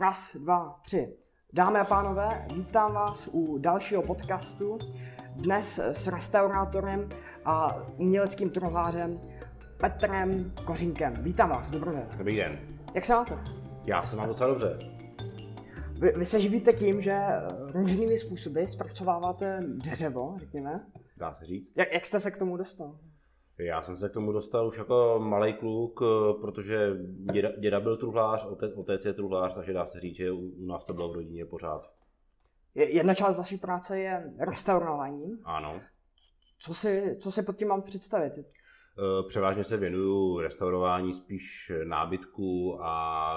Raz, dva, tři. Dámy a pánové, vítám vás u dalšího podcastu. Dnes s restaurátorem a uměleckým truhlářem Petrem Kořínkem. Vítám vás, dobrý den. Dobrý den. Jak se máte? Já se mám docela dobře. Vy, vy se živíte tím, že různými způsoby zpracováváte dřevo, řekněme. Dá se říct. Jak, jak jste se k tomu dostal? Já jsem se k tomu dostal už jako malý kluk, eh, protože děda, děda byl truhlář, otec, otec je truhlář, takže dá se říct, že u nás to bylo v rodině pořád. Je- Jedna část vaší práce je restaurování. Ano. Co si, co si pod tím mám představit? Eh, Převážně se věnuju restaurování spíš nábytku a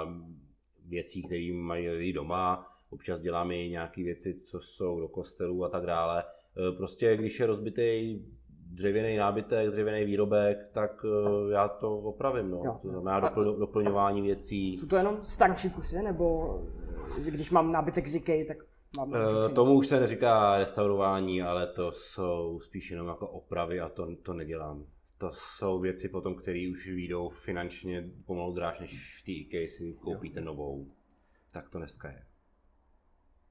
věcí, které mají lidi doma. Občas děláme i nějaké věci, co jsou do kostelů a tak dále. Eh, Prostě když je rozbitý dřevěný nábytek, dřevěný výrobek, tak eh, já to opravím. No. Jo. To znamená dopl- doplňování věcí. Jsou to jenom starší kusy, nebo když mám nábytek z IKEA, tak mám... přinést? Tomu už se neříká restaurování, ale to jsou spíš jenom jako opravy a to, to nedělám. To jsou věci potom, které už výjdou finančně pomalu dráž, než v té IKEA si koupíte novou. Tak to dneska je.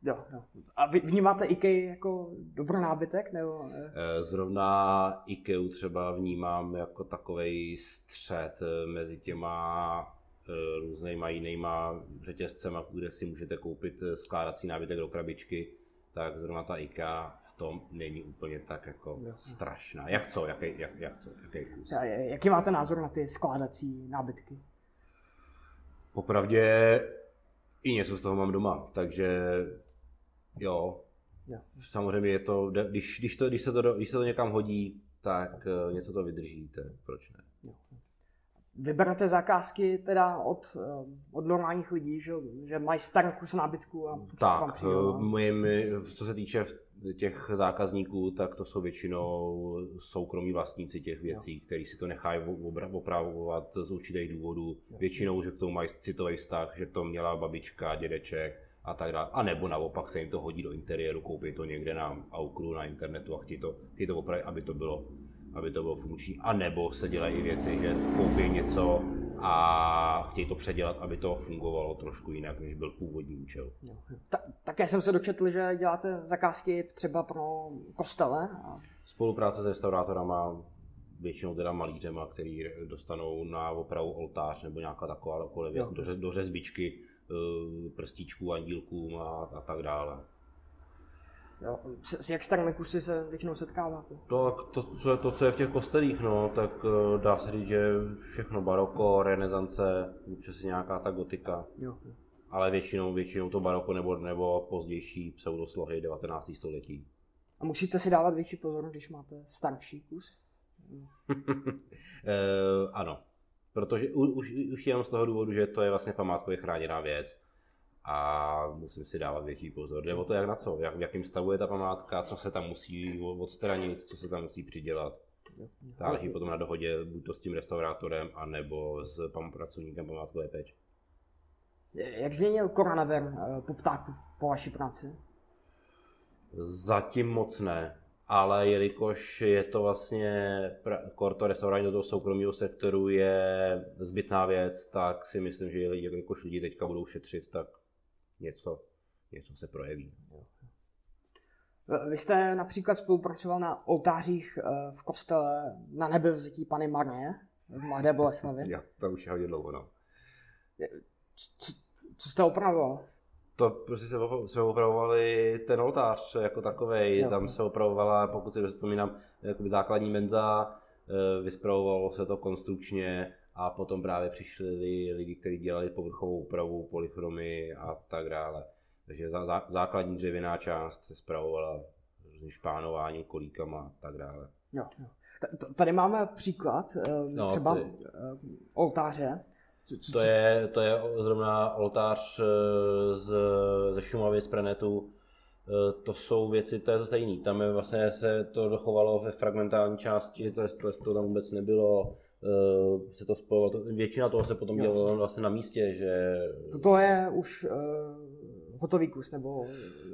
Jo, jo. A vy vnímáte IKEA jako dobrý nábytek, nebo... eh, Zrovna IKEA třeba vnímám jako takový střed eh, mezi těma eh, různýma jinýma řetězcema, kde si můžete koupit skládací nábytek do krabičky, tak zrovna ta IKEA v tom není úplně tak jako Jo. strašná. Jak co? Jaký, jak, jak co? Jaký kus? a Jaký máte názor na ty skládací nábytky? Popravdě i něco z toho mám doma, takže jo, Jo. samozřejmě je to, když, když, to, když, se to, když se to někam hodí, tak eh, něco to vydrží, to, proč ne? Vyberete zakázky teda od, eh, od normálních lidí, že, že mají starý kus nábytku a Tak, přijdou, eh, no. my, co se týče těch zákazníků, tak to jsou většinou soukromí vlastníci těch věcí, kteří si to nechají opravovat z určitých důvodů. Většinou, že k tomu mají citový vztah, že to měla babička, dědeček a tak dále. A nebo naopak se jim to hodí do interiéru, koupí to někde na Aukru, na internetu a chtějí to, chtějí to opravit, aby to bylo aby to bylo funkční. A nebo se dělají i věci, že koupí něco a chtějí to předělat, aby to fungovalo trošku jinak, než byl původní účel. Jo, jo. Ta, také jsem se dočetl, že děláte zakázky třeba pro kostele. A, Spolupráce s restaurátorama, většinou teda malířema, který dostanou na opravu oltář nebo nějaká taková Jo. do, do řezbičky, prstíčků, andílkům a, a tak dále. jo. S, s jak starými kusy se většinou setkáváte? To, to, co je, to, co je v těch kostelích, no, tak eh, dá se říct, že všechno baroko, renesance, i nějaká ta gotika, Jo, ale většinou, většinou to baroko nebo, nebo pozdější pseudoslohy 19. století. A musíte si dávat větší pozor, když máte starší kus? Eh, ano, protože u, už, už jenom z toho důvodu, že to je vlastně památkově chráněná věc a musím si dávat větší pozor. Jde o to, jak na co, jak, v jakém stavu je ta památka, co se tam musí odstranit, co se tam musí přidělat. Záleží potom na dohodě buď to s tím restaurátorem, anebo s pam, pracovníkem památkové péče. Jak změnil koronavir eh, poptávku po vaší práci? Zatím moc ne, ale jelikož je to vlastně, korto restaurování do toho soukromého sektoru je zbytná věc, tak si myslím, že lidi, jakož lidi teďka budou šetřit, tak něco, něco se projeví. Vy jste například spolupracoval na oltářích eh, v kostele na nebevzetí Pany Marie v Mladé Boleslavi. Já, to už je hodně dlouho, no. Co, co jste opravoval? To prostě se jsme opravovali ten oltář jako takový. Tam se opravovala, pokud si vzpomínám, jakoby základní menza, eh, vyspravovalo se to konstrukčně a potom právě přišli li- lidi, kteří dělali povrchovou úpravu, polychromy a tak dále. Takže zá, zá, základní dřevěná část se spravovala různým špánováním, kolíkama a tak dále. Jo, jo. Tady máme příklad, eh, No, třeba to eh, je- oltáře. To je, to je zrovna oltář eh, z, ze Šumavy, z Prenetu. Eh, To jsou věci, to je to stejný. Tam je vlastně se to dochovalo ve fragmentální části, to, je, to, to tam vůbec nebylo. eh, Se to spojilo, to, většina toho se potom dělalo vlastně na místě, že Toto je už hotový kus nebo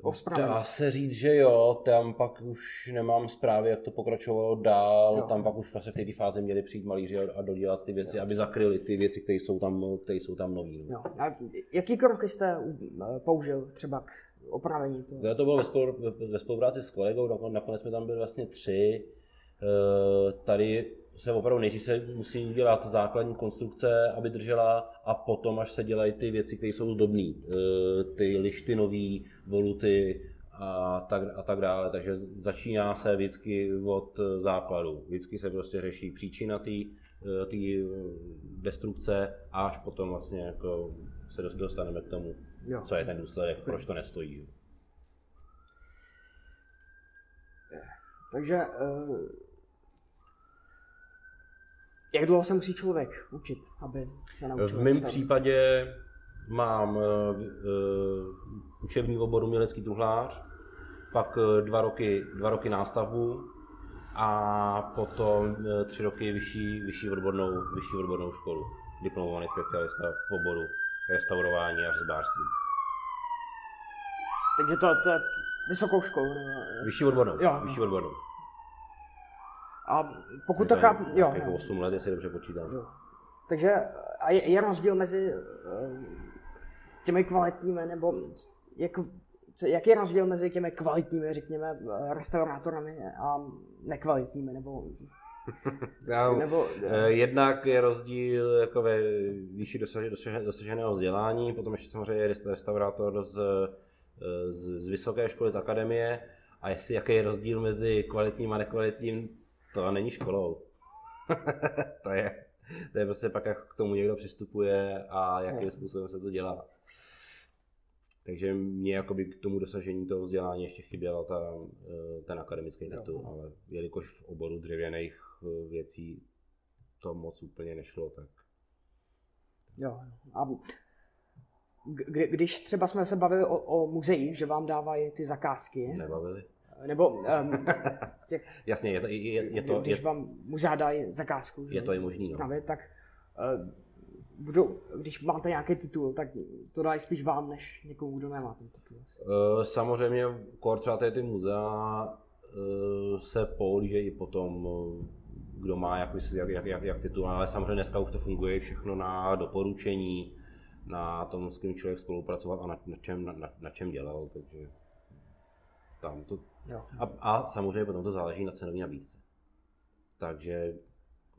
ospravený. Dá se říct, že jo, tam pak už nemám zprávy, jak to pokračovalo dál, jo. tam pak už vlastně v té fázi měli přijít malíři a dodělat ty věci, jo. aby zakryli ty věci, které jsou tam, které jsou tam nový. Jo. A jaký kroky jste použil třeba k opravení toho? To, to bylo ve spolupráci s kolegou, nakonec jsme tam byli vlastně tři. Eh, tady se opravdu nejdřív se musí udělat základní konstrukce, aby držela a potom až se dělají ty věci, které jsou zdobné. Eh, ty lišty nový, voluty a tak, a tak dále. Takže začíná se vždycky od základu. Vždycky se prostě řeší příčina té eh, destrukce a až potom vlastně jako se dostaneme k tomu, jo. co je ten důsledek, proč to nestojí. Takže jak dlouho se musí člověk učit, aby se naučil? V mém případě mám uh, učební oboru umělecký truhlář, pak uh, dva roky, dva roky nástavbu a potom tři roky vyšší, vyšší, odbornou, vyšší odbornou školu. Diplomovaný specialista v oboru restaurování a řezbářství. Takže to, to je vysokou školu? Nebo... Vyšší odbornou. Jo. Vyšší odbornou. A pokud to chápu, jo. Jako 8 let, jestli dobře počítám. Jo. Takže a je, je rozdíl mezi eh, těmi kvalitními, nebo jak, jaký je rozdíl mezi těmi kvalitními, řekněme, restaurátorami a nekvalitními, nebo Já, nebo, eh, jednak je rozdíl jako ve výši dosaženého, dosaženého vzdělání, potom ještě samozřejmě je restaurátor z, z, z vysoké školy, z akademie, a jestli jaký je rozdíl mezi kvalitním a nekvalitním, to není školou. to je, to je prostě pak, jak k tomu někdo přistupuje a jakým způsobem se to dělá. Takže mě jakoby k tomu dosažení toho vzdělání ještě chyběla ta, eh, ten akademický titul, ale jelikož v oboru dřevěných eh, věcí to moc úplně nešlo, tak... Jo, a kdy, když třeba jsme se bavili o, o muzeích, že vám dávají ty zakázky. Nebavili. Nebo um, těch, Jasně, je to, je, je to, když je, vám muzea dají zakázku, je to i možný, zprávě, no. tak uh, budou, když máte nějaký titul, tak to dají spíš vám, než někomu, kdo nemá ten titul. Uh, samozřejmě, kor třeba ty muzea uh, se pohlížejí potom, kdo má jak, jak, jak, jak, jak titul, ale samozřejmě dneska už to funguje všechno na doporučení, na tom, s kým člověk spolupracovat a na, na, čem, na, na čem dělal, takže tam to Jo. A, a samozřejmě potom to záleží na cenové nabídce. Takže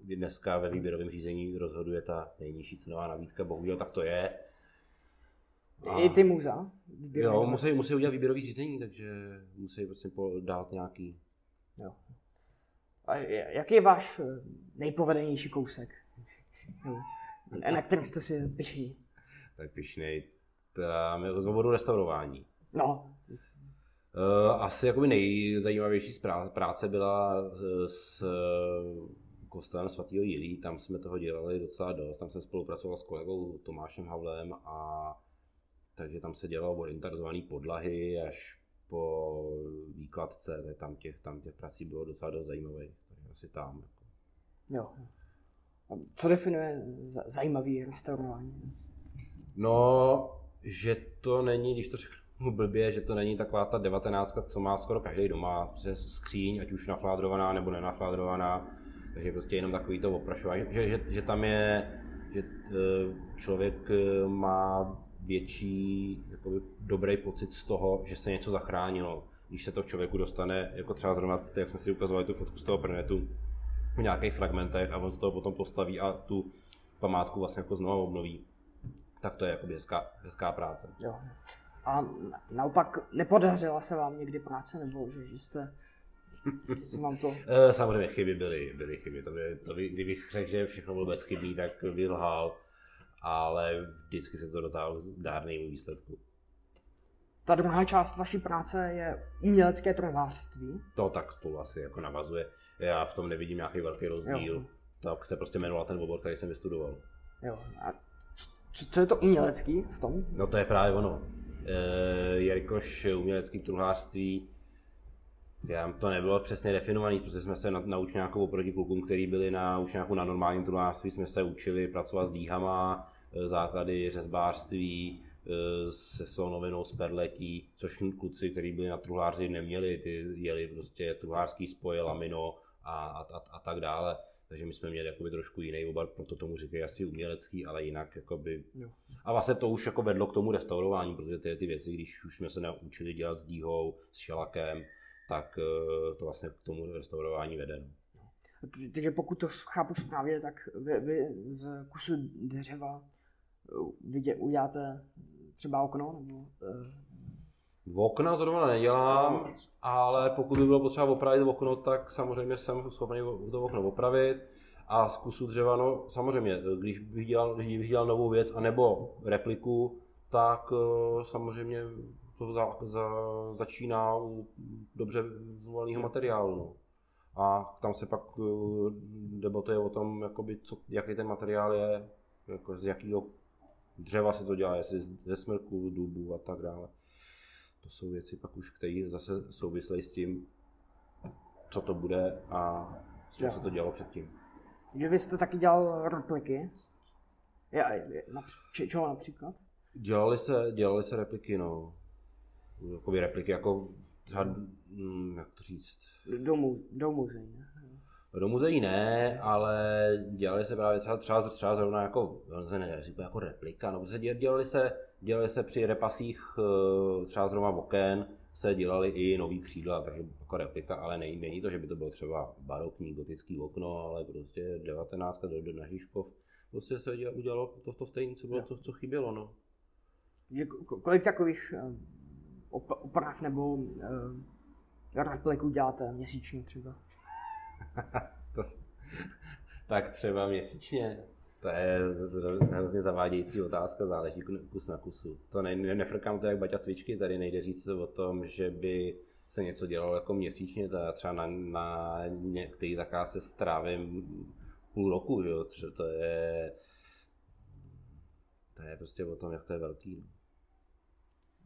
dneska ve výběrovém řízení rozhoduje ta nejnižší cenová nabídka, bohužel tak to je. A... I ty muzea? Jo, musí, musí udělat výběrový řízení, takže musí prostě dát nějaký... Jo. A jaký je váš eh, nejpovedenější kousek? Na kterém jste si pišný? Tak pišnej, tam je z restaurování. No. Eh, asi jakoby nejzajímavější práce byla eh, s eh, kostelem svatého Jilí, tam jsme toho dělali docela dost, tam jsem spolupracoval s kolegou Tomášem Havlem a takže tam se dělalo orientarizované podlahy až po výkladce, tam těch, tam těch prací bylo docela dost zajímavé, takže asi tam. Jako. Jo. A co definuje zajímavý restaurování? No, že to není, když to řeknu blbě, že to není taková ta 19, co má skoro každý doma, přes skříň, ať už nafládrovaná nebo nenafládrovaná, takže prostě jenom takový to oprašování, že, že, že tam je, že e, člověk e, má větší jakoby, dobrý pocit z toho, že se něco zachránilo, když se to člověku dostane, jako třeba zrovna, jak jsme si ukazovali tu fotku z toho prnetu, v nějakých fragmentech a on z toho potom postaví a tu památku vlastně jako znovu obnoví, tak to je jako hezká, hezká práce. Jo. A naopak nepodařila se vám někdy práce, nebo že, že jste že vám to... Eh, samozřejmě chyby byly, byly chyby. To by, to by, kdybych řekl, že všechno bylo bezchybný, tak by lhal, ale vždycky se to dotáhlo k dárnému výsledku. Ta druhá část vaší práce je umělecké truhlářství. To tak spolu asi jako navazuje. Já v tom nevidím nějaký velký rozdíl. Jo. Tak se prostě jmenoval ten obor, který jsem vystudoval. Jo. A co, co je to umělecký v tom? No to je právě ono. Eh, jelikož umělecký truhlářství já to nebylo přesně definovaný, protože jsme se na, na učňáku oproti klukům, kteří byli na učňáku na normálním truhlářství, jsme se učili pracovat s dýhama, eh, základy řezbářství, se slonovinou z perletí, což kluci, kteří byli na truhláři, neměli, ty jeli prostě truhlářský spoje, lamino a, a, a, a tak dále. Takže my jsme měli jakoby trošku jiný obar, proto tomu říkají asi umělecký, ale jinak jakoby... Jo. A vlastně to už jako vedlo k tomu restaurování, protože ty, ty věci, když už jsme se naučili dělat s dýhou, s šelakem, tak eh, to vlastně k tomu restaurování vede. No. Takže pokud to chápu správně, tak vy, vy z kusu dřeva eh, vidě, uděláte třeba okno? Nebo, uh... Okna zrovna nedělám, ale pokud by bylo potřeba opravit okno, tak samozřejmě jsem schopný to okno opravit. A z kusu dřeva, no samozřejmě, když bych dělal, když bych dělal novou věc, anebo repliku, tak uh, samozřejmě to za, za, začíná u dobře zvoleného materiálu. No. A tam se pak uh, debatuje o tom, jakoby, co, jaký ten materiál je, jako z jakého dřeva se to dělá, jestli ze smrku, dubu a tak dále. To jsou věci pak už, které zase souvisejí s tím, co to bude a s čím se to dělalo předtím. Že vy jste taky dělal repliky? Ja, např- čeho například? Dělali se, dělali se repliky, no. Jakoby repliky, jako třeba, hm, jak to říct? Do, mu, do muzeí, ne? Do muzeí ne, ale dělali se právě třeba, třeba, třeba zrovna jako, ne, jako replika, no, se dělali se, dělali se při repasích eh, třeba zrovna oken, se dělali i nový křídla, takže jako replika, ale není, není to, že by to bylo třeba barokní gotický okno, ale prostě 19. do, do na Žižkov, prostě se dělalo, udělalo to, to stejné, co bylo, to, co chybělo, no. Kolik takových eh, oprav nebo uh, repliků děláte měsíčně třeba? to, tak třeba měsíčně. To je hrozně zavádějící otázka, záleží kus na kusu. To ne, ne, nefrkám to jak baťa cvičky, tady nejde říct o tom, že by se něco dělalo jako měsíčně, já třeba na, na některý zakázce strávím půl roku, jo? to je to je prostě o tom, jak to je velký.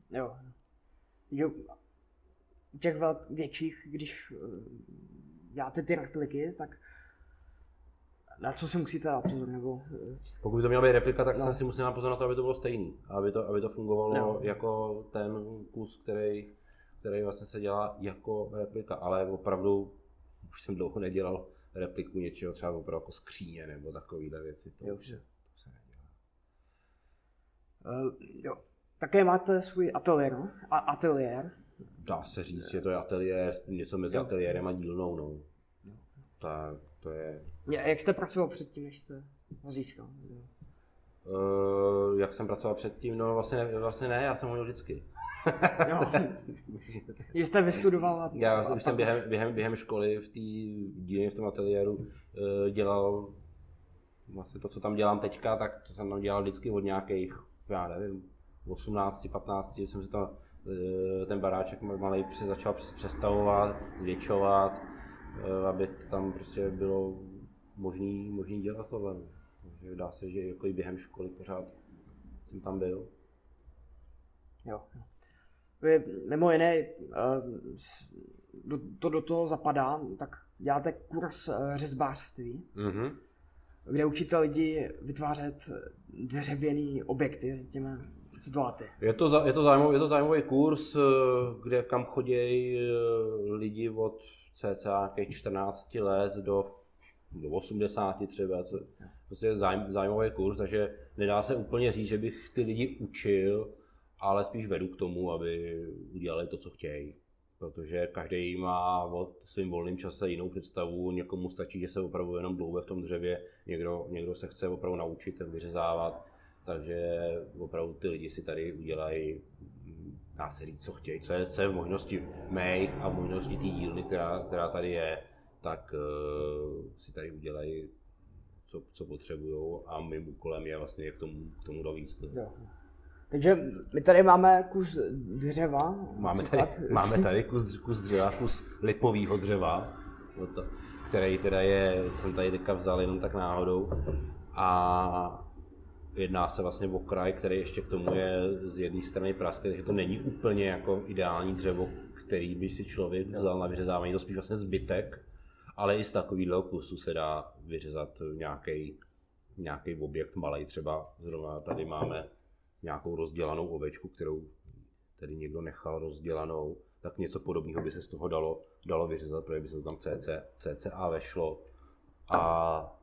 Jo. jo. Těch velk, větších, když děláte ty repliky, tak na co si musíte dát pozor? Nebo... Pokud by to měla být replika, tak no. si musím dát pozor na to, aby to bylo stejný. Aby to, aby to fungovalo no. jako ten kus, který, který vlastně se dělá jako replika. Ale opravdu už jsem dlouho nedělal repliku něčeho, třeba opravdu jako skříně nebo takovýhle věci. To, jo. to se nedělá. Uh, jo. Také máte svůj ateliér, no? A, ateliér. Dá se říct, že to je ateliér, něco mezi jo. ateliérem a dílnou. No. Tak to je... Jak jste pracoval předtím, než jste ho získal? Uh, jak jsem pracoval předtím? No vlastně, vlastně ne, já jsem ho vždycky. jo. jste vystudoval? A... Já už jsem během, během, během školy v té dílně, v tom ateliéru uh, dělal vlastně to, co tam dělám teďka, tak to jsem tam dělal vždycky od nějakých, já nevím, 18, 15, jsem to, uh, ten baráček malý začal přestavovat, zvětšovat, Eh, aby tam prostě bylo možný, možný dělat tohle. Takže dá se, že jako i během školy pořád jsem tam byl. Jo. Vy mimo jiné, eh, to do toho zapadá, tak děláte kurz eh, řezbářství, mm-hmm. kde učíte lidi vytvářet dřevěný objekty situaty. Je to, je to, zajímavý, je to zajímavý kurz, kde kam chodí lidi od cca 14 let do, do 80 třeba, co, prostě zajím, zajímavý kurz, takže nedá se úplně říct, že bych ty lidi učil, ale spíš vedu k tomu, aby udělali to, co chtějí. Protože každý má od svým volným čase jinou představu, někomu stačí, že se opravdu jenom dlouho v tom dřevě, někdo, někdo se chce opravdu naučit vyřezávat, takže opravdu ty lidi si tady udělají dá se říct, co chtějí, co je, co je v možnosti mých a v možnosti té dílny, která, která tady je, tak uh, si tady udělají, co, co potřebují a mým úkolem je vlastně k tomu, k tomu dovíc. Jo. Takže my tady máme kus dřeva. Máme tady, máme tady kus, kus dřeva, kus lipového dřeva, který teda je, jsem tady teďka vzal jenom tak náhodou. A jedná se vlastně o kraj, který ještě k tomu je z jedné strany praské, takže to není úplně jako ideální dřevo, který by si člověk vzal na vyřezávání, to spíš vlastně zbytek, ale i z takového kusu se dá vyřezat nějaký nějaký objekt malý třeba. Zrovna tady máme nějakou rozdělanou ovečku, kterou tedy někdo nechal rozdělanou, tak něco podobného by se z toho dalo, dalo vyřezat, protože by se to tam CC, CCA vešlo. A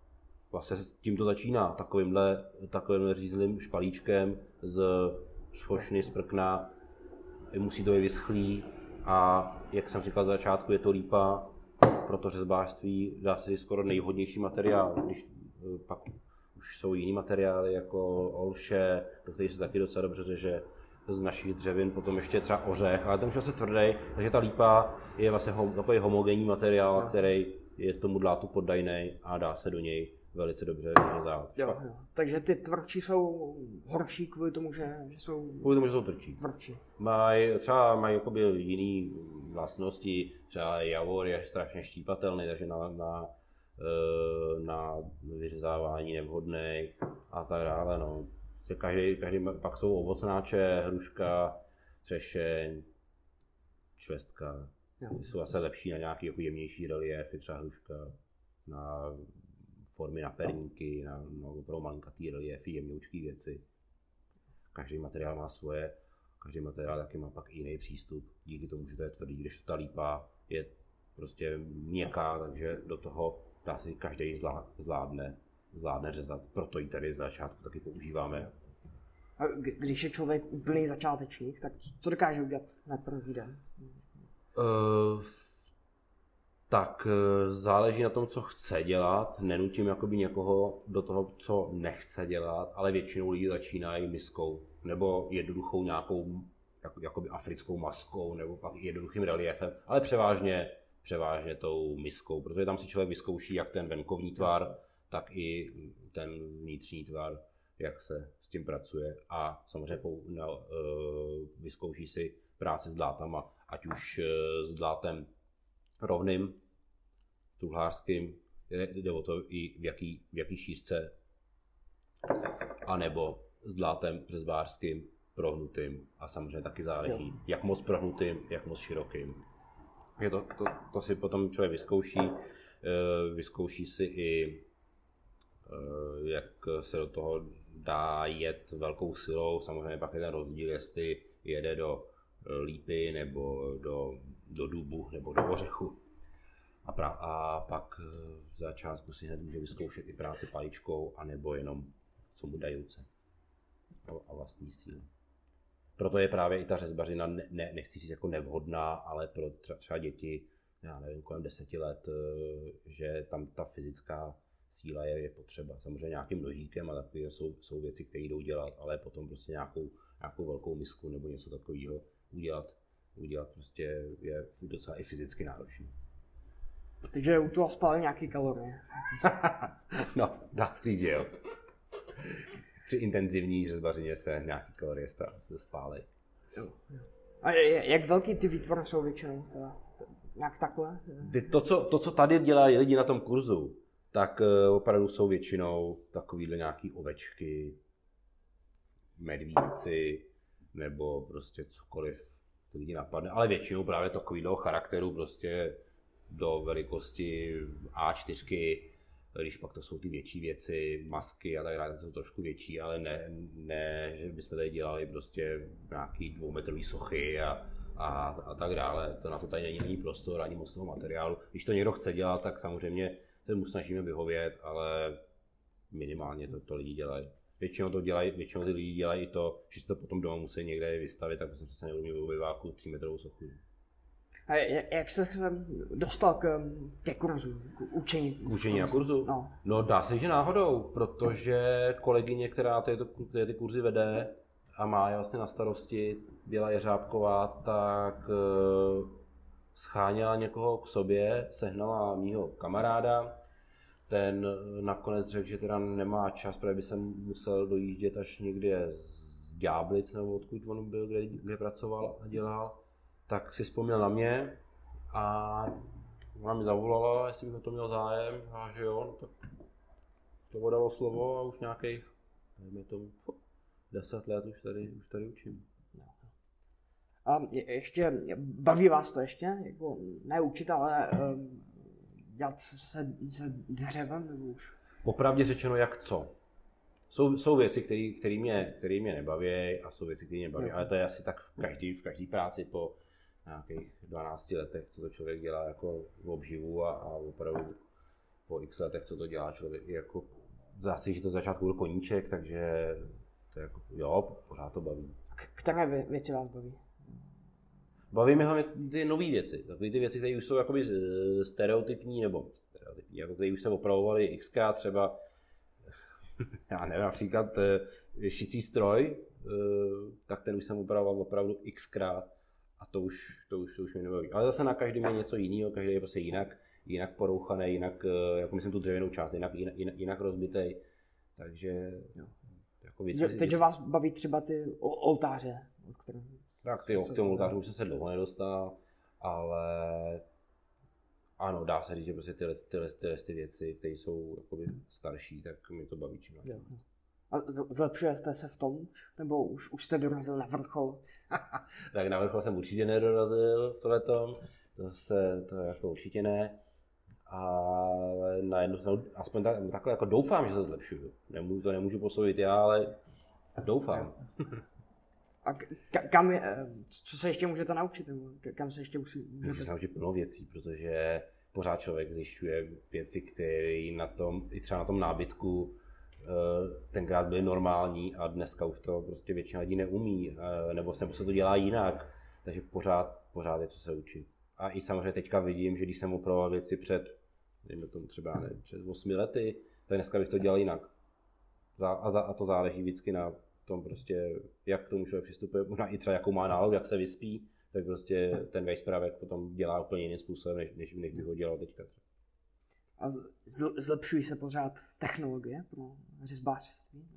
vlastně s tím to začíná, takovýmhle, takovýmhle řízlým špalíčkem z fošny, z prkna, musí to být vyschlý a jak jsem říkal za začátku, je to lípa, pro to řezbářství dá se říct skoro nejvhodnější materiál, když eh, pak už jsou jiný materiály jako olše, do kterých se taky docela dobře řeže z našich dřevin, potom ještě třeba ořech, ale ten už je tvrdý, takže ta lípa je vlastně hom, takový homogenní materiál, no. který je tomu dlátu poddajný a dá se do něj velice dobře řezat. Jo, jo. Takže ty tvrdší jsou horší kvůli tomu, že, že jsou... Kvůli tomu, že jsou tvrdší. tvrdší. Mají, třeba mají jakoby jiný vlastnosti, třeba javor je strašně štípatelný, takže na, na, eh, na vyřezávání nevhodný a tak dále. No. Každý, každý, pak jsou ovocnáče, hruška, třešeň, švestka. Ty jsou zase lepší na nějaký jako jemnější reliefy, třeba hruška, na formy na perníky, na no, pro malinkatý reliefy, jemňoučký věci. Každý materiál má svoje, každý materiál taky má pak jiný přístup, díky tomu, že to je tvrdý, když ta lípa je prostě měkká, takže do toho dá se každý zvládne, zvládne řezat. Proto ji tady z začátku taky používáme. A když je člověk úplný začátečník, tak co dokáže udělat na první den? Uh, tak eh, záleží na tom, co chce dělat. Nenutím jakoby někoho do toho, co nechce dělat, ale většinou lidí začínají miskou nebo jednoduchou nějakou jako, jakoby africkou maskou nebo pak jednoduchým reliefem, ale převážně, převážně tou miskou, protože tam si člověk vyzkouší jak ten venkovní tvar, tak i ten vnitřní tvar, jak se s tím pracuje a samozřejmě no, vyzkouší si práci s dlátama, ať už uh, s dlátem rovným, truhlářským, jde o to i v jaký, v jaký šířce, anebo s dlátem řezbářským, prohnutým a samozřejmě taky záleží, jo. jak moc prohnutým, jak moc širokým. Je to, to, to si potom člověk vyzkouší, eh, vyzkouší si i, eh, jak se do toho dá jet velkou silou. Samozřejmě pak je ten rozdíl, jestli jede do lípy nebo do, do dubu nebo do ořechu. A, pra, a pak eh, v začátku si hned může vyzkoušet i práci paličkou, anebo jenom co mu dají ruce a vlastní síly. Proto je právě i ta řezbařina, ne, ne, nechci říct jako nevhodná, ale pro třeba děti, já nevím, kolem deseti let, eh, že tam ta fyzická síla je, je potřeba. Samozřejmě nějakým nožíkem a takové jsou, jsou věci, které jdou dělat, ale potom prostě nějakou, nějakou velkou misku nebo něco takového udělat, udělat prostě je docela i fyzicky náročné. Takže u toho spálil nějaký kalorie. no, dá se říct, jo. Při intenzivní řezbařině se nějaký kalorie spálí. Jo, jo. A jak velký ty výtvory jsou většinou? Teda, nějak takhle? To co, to, co tady dělají lidi na tom kurzu, tak eh, opravdu jsou většinou takovýhle nějaký ovečky, medvídci, nebo prostě cokoliv, lidi napadne, ale většinou právě takovýhle charakteru, prostě do velikosti A4, když pak to jsou ty větší věci, masky a tak dále, jsou trošku větší, ale ne, ne že bychom tady dělali prostě nějaký dvoumetrový sochy a, a, a tak dále. To na to tady není ani prostor, ani moc toho materiálu. Když to někdo chce dělat, tak samozřejmě se mu snažíme vyhovět, ale minimálně to, to lidi dělají. Většinou to dělají, většinou ty lidi dělají i to, že si to potom doma musí někde vystavit, tak jsem se nebudu mít obyváku 3 metrovou sochu. A jak jste se dostal k, ke kurzu, k učení? K učení na kurzu? No. no dá se, že náhodou, protože kolegyně, která ty, ty, ty kurzy vede a má je vlastně na starosti, Běla Jeřábková, tak uh, scháněla někoho k sobě, sehnala mýho kamaráda, ten nakonec řekl, že teda nemá čas, protože by se musel dojíždět až někde z Ďáblic, nebo odkud on byl, kde, kde pracoval a dělal tak si vzpomněl na mě a ona mi zavolala, jestli bych o to měl zájem a že jo, no tak to vodalo slovo a už nějakých, nevím, to deset let už tady, už tady učím. A ještě, baví vás to ještě? Jako, ne učit, ale um, dělat se, se dřevem nebo už? Popravdě řečeno, jak co. jsou, jsou věci, které mě, který mě nebaví a jsou věci, které mě nebaví, Jo. ale to je asi tak v každý, v každý práci po nějakých 12 letech, co to člověk dělá jako v obživu a, a opravdu po x letech, co to dělá člověk, jako zase, že to začátku byl koníček, takže to jako, jo, pořád to baví. Které vě- věci vás baví? Baví mě hlavně ty nové věci, takové ty věci, které už jsou jakoby stereotypní, nebo stereotypní, jako které už se opravovaly xkrát třeba, já nevím, například eh, šicí stroj, eh, tak ten už jsem opravoval opravdu xkrát a to už, to už, to už mě nebaví. Ale zase na každém je něco jiného, každý je prostě jinak, jinak porouchaný, jinak, jako myslím tu dřevěnou část, jinak, jinak, jinak, rozbitej, takže Jo. jako věci, Že, teď vás baví třeba ty oltáře, od kterých... Tak ty, k tomu oltáři už jsem se dlouho nedostal, ale ano, dá se říct, že prostě tyhle, tyhle, tyhle ty věci, které jsou jakoby starší, tak mi to baví čím. Jo. A zlepšujete se v tom už? Nebo už, už jste dorazil na vrchol? Tak na vrchol jsem určitě nedorazil v tohletom, to se, to jako určitě ne. Ale na jednu stranu, aspoň tak, takhle jako doufám, že se zlepšuju. Nemůžu, to nemůžu posoudit já, ale doufám. A k- ka- kam je, eh, co se ještě můžete naučit? Nebo k- kam se ještě musí, Můžu se můžete... naučit plno věcí, protože pořád člověk zjišťuje věci, které na tom, i třeba na tom nábytku tenkrát byly normální a dneska už to prostě většina lidí neumí, eh, nebo se se to dělá jinak, takže pořád, pořád je co se učit. A i samozřejmě teďka vidím, že když jsem opravoval věci před, dejme tomu třeba ne, před 8 lety, tak dneska bych to dělal jinak. A, za- a to záleží vždycky na tom prostě, jak k tomu člověk přistupuje, možná i třeba jakou má náladu, jak se vyspí, tak prostě ten vejspravek potom dělá úplně jiným způsobem, než, než, než bych ho dělal teďka. A zlepšují se pořád technologie pro řezbářství?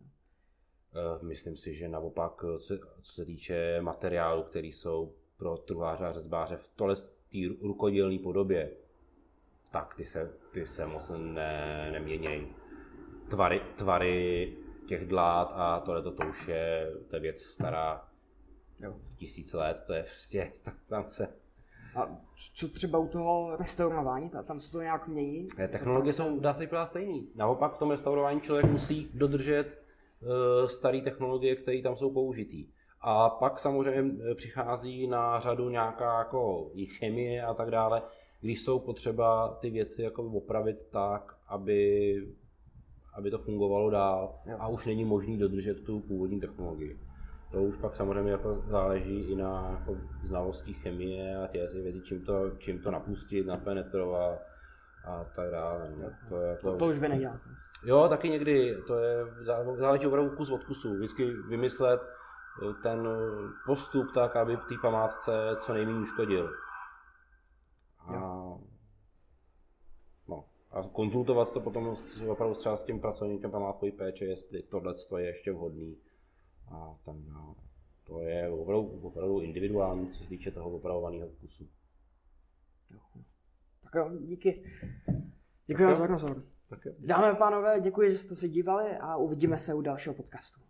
Eh, Myslím si, že naopak, eh, co, se týče materiálu, který jsou pro truháře a řezbáře v tohle té rukodělné podobě, tak ty se, ty se moc ne, neměnějí. Tvary, tvary těch dlát a tohle to už je, to je věc stará Jo. tisíc let, to je prostě, tam se A co třeba u toho restaurování? Ta- Tam se to nějak mění? Eh, Technologie jsou, dá se říct, stejný. Naopak v tom restaurování člověk musí dodržet uh, staré technologie, které tam jsou použitý. A pak samozřejmě eh, přichází na řadu nějaká jako i chemie a tak dále, když jsou potřeba ty věci jako opravit tak, aby, aby to fungovalo dál Jo. a už není možný dodržet tu původní technologii. To už pak samozřejmě jako záleží i na jako znalosti chemie a těch věcí, čím to, čím to napustit, napenetrovat a tak dále. No, to, je To, jako, to už vy neděláte. Jo, taky někdy, to je, zá- záleží opravdu kus od kusu. Vždycky vymyslet eh, ten postup tak, aby té památce co nejméně uškodil. A, no, a konzultovat to potom s- opravdu třeba s tím pracovníkem památkový péče, jestli tohle je ještě vhodný. A tak dále. To je opravdu, opravdu individuální, co se týče toho opravovaného kusu. Tak jo, díky. Děkuji za rozhovor. Jo. Dámy a pánové, děkuji, že jste se dívali a uvidíme se u dalšího podcastu.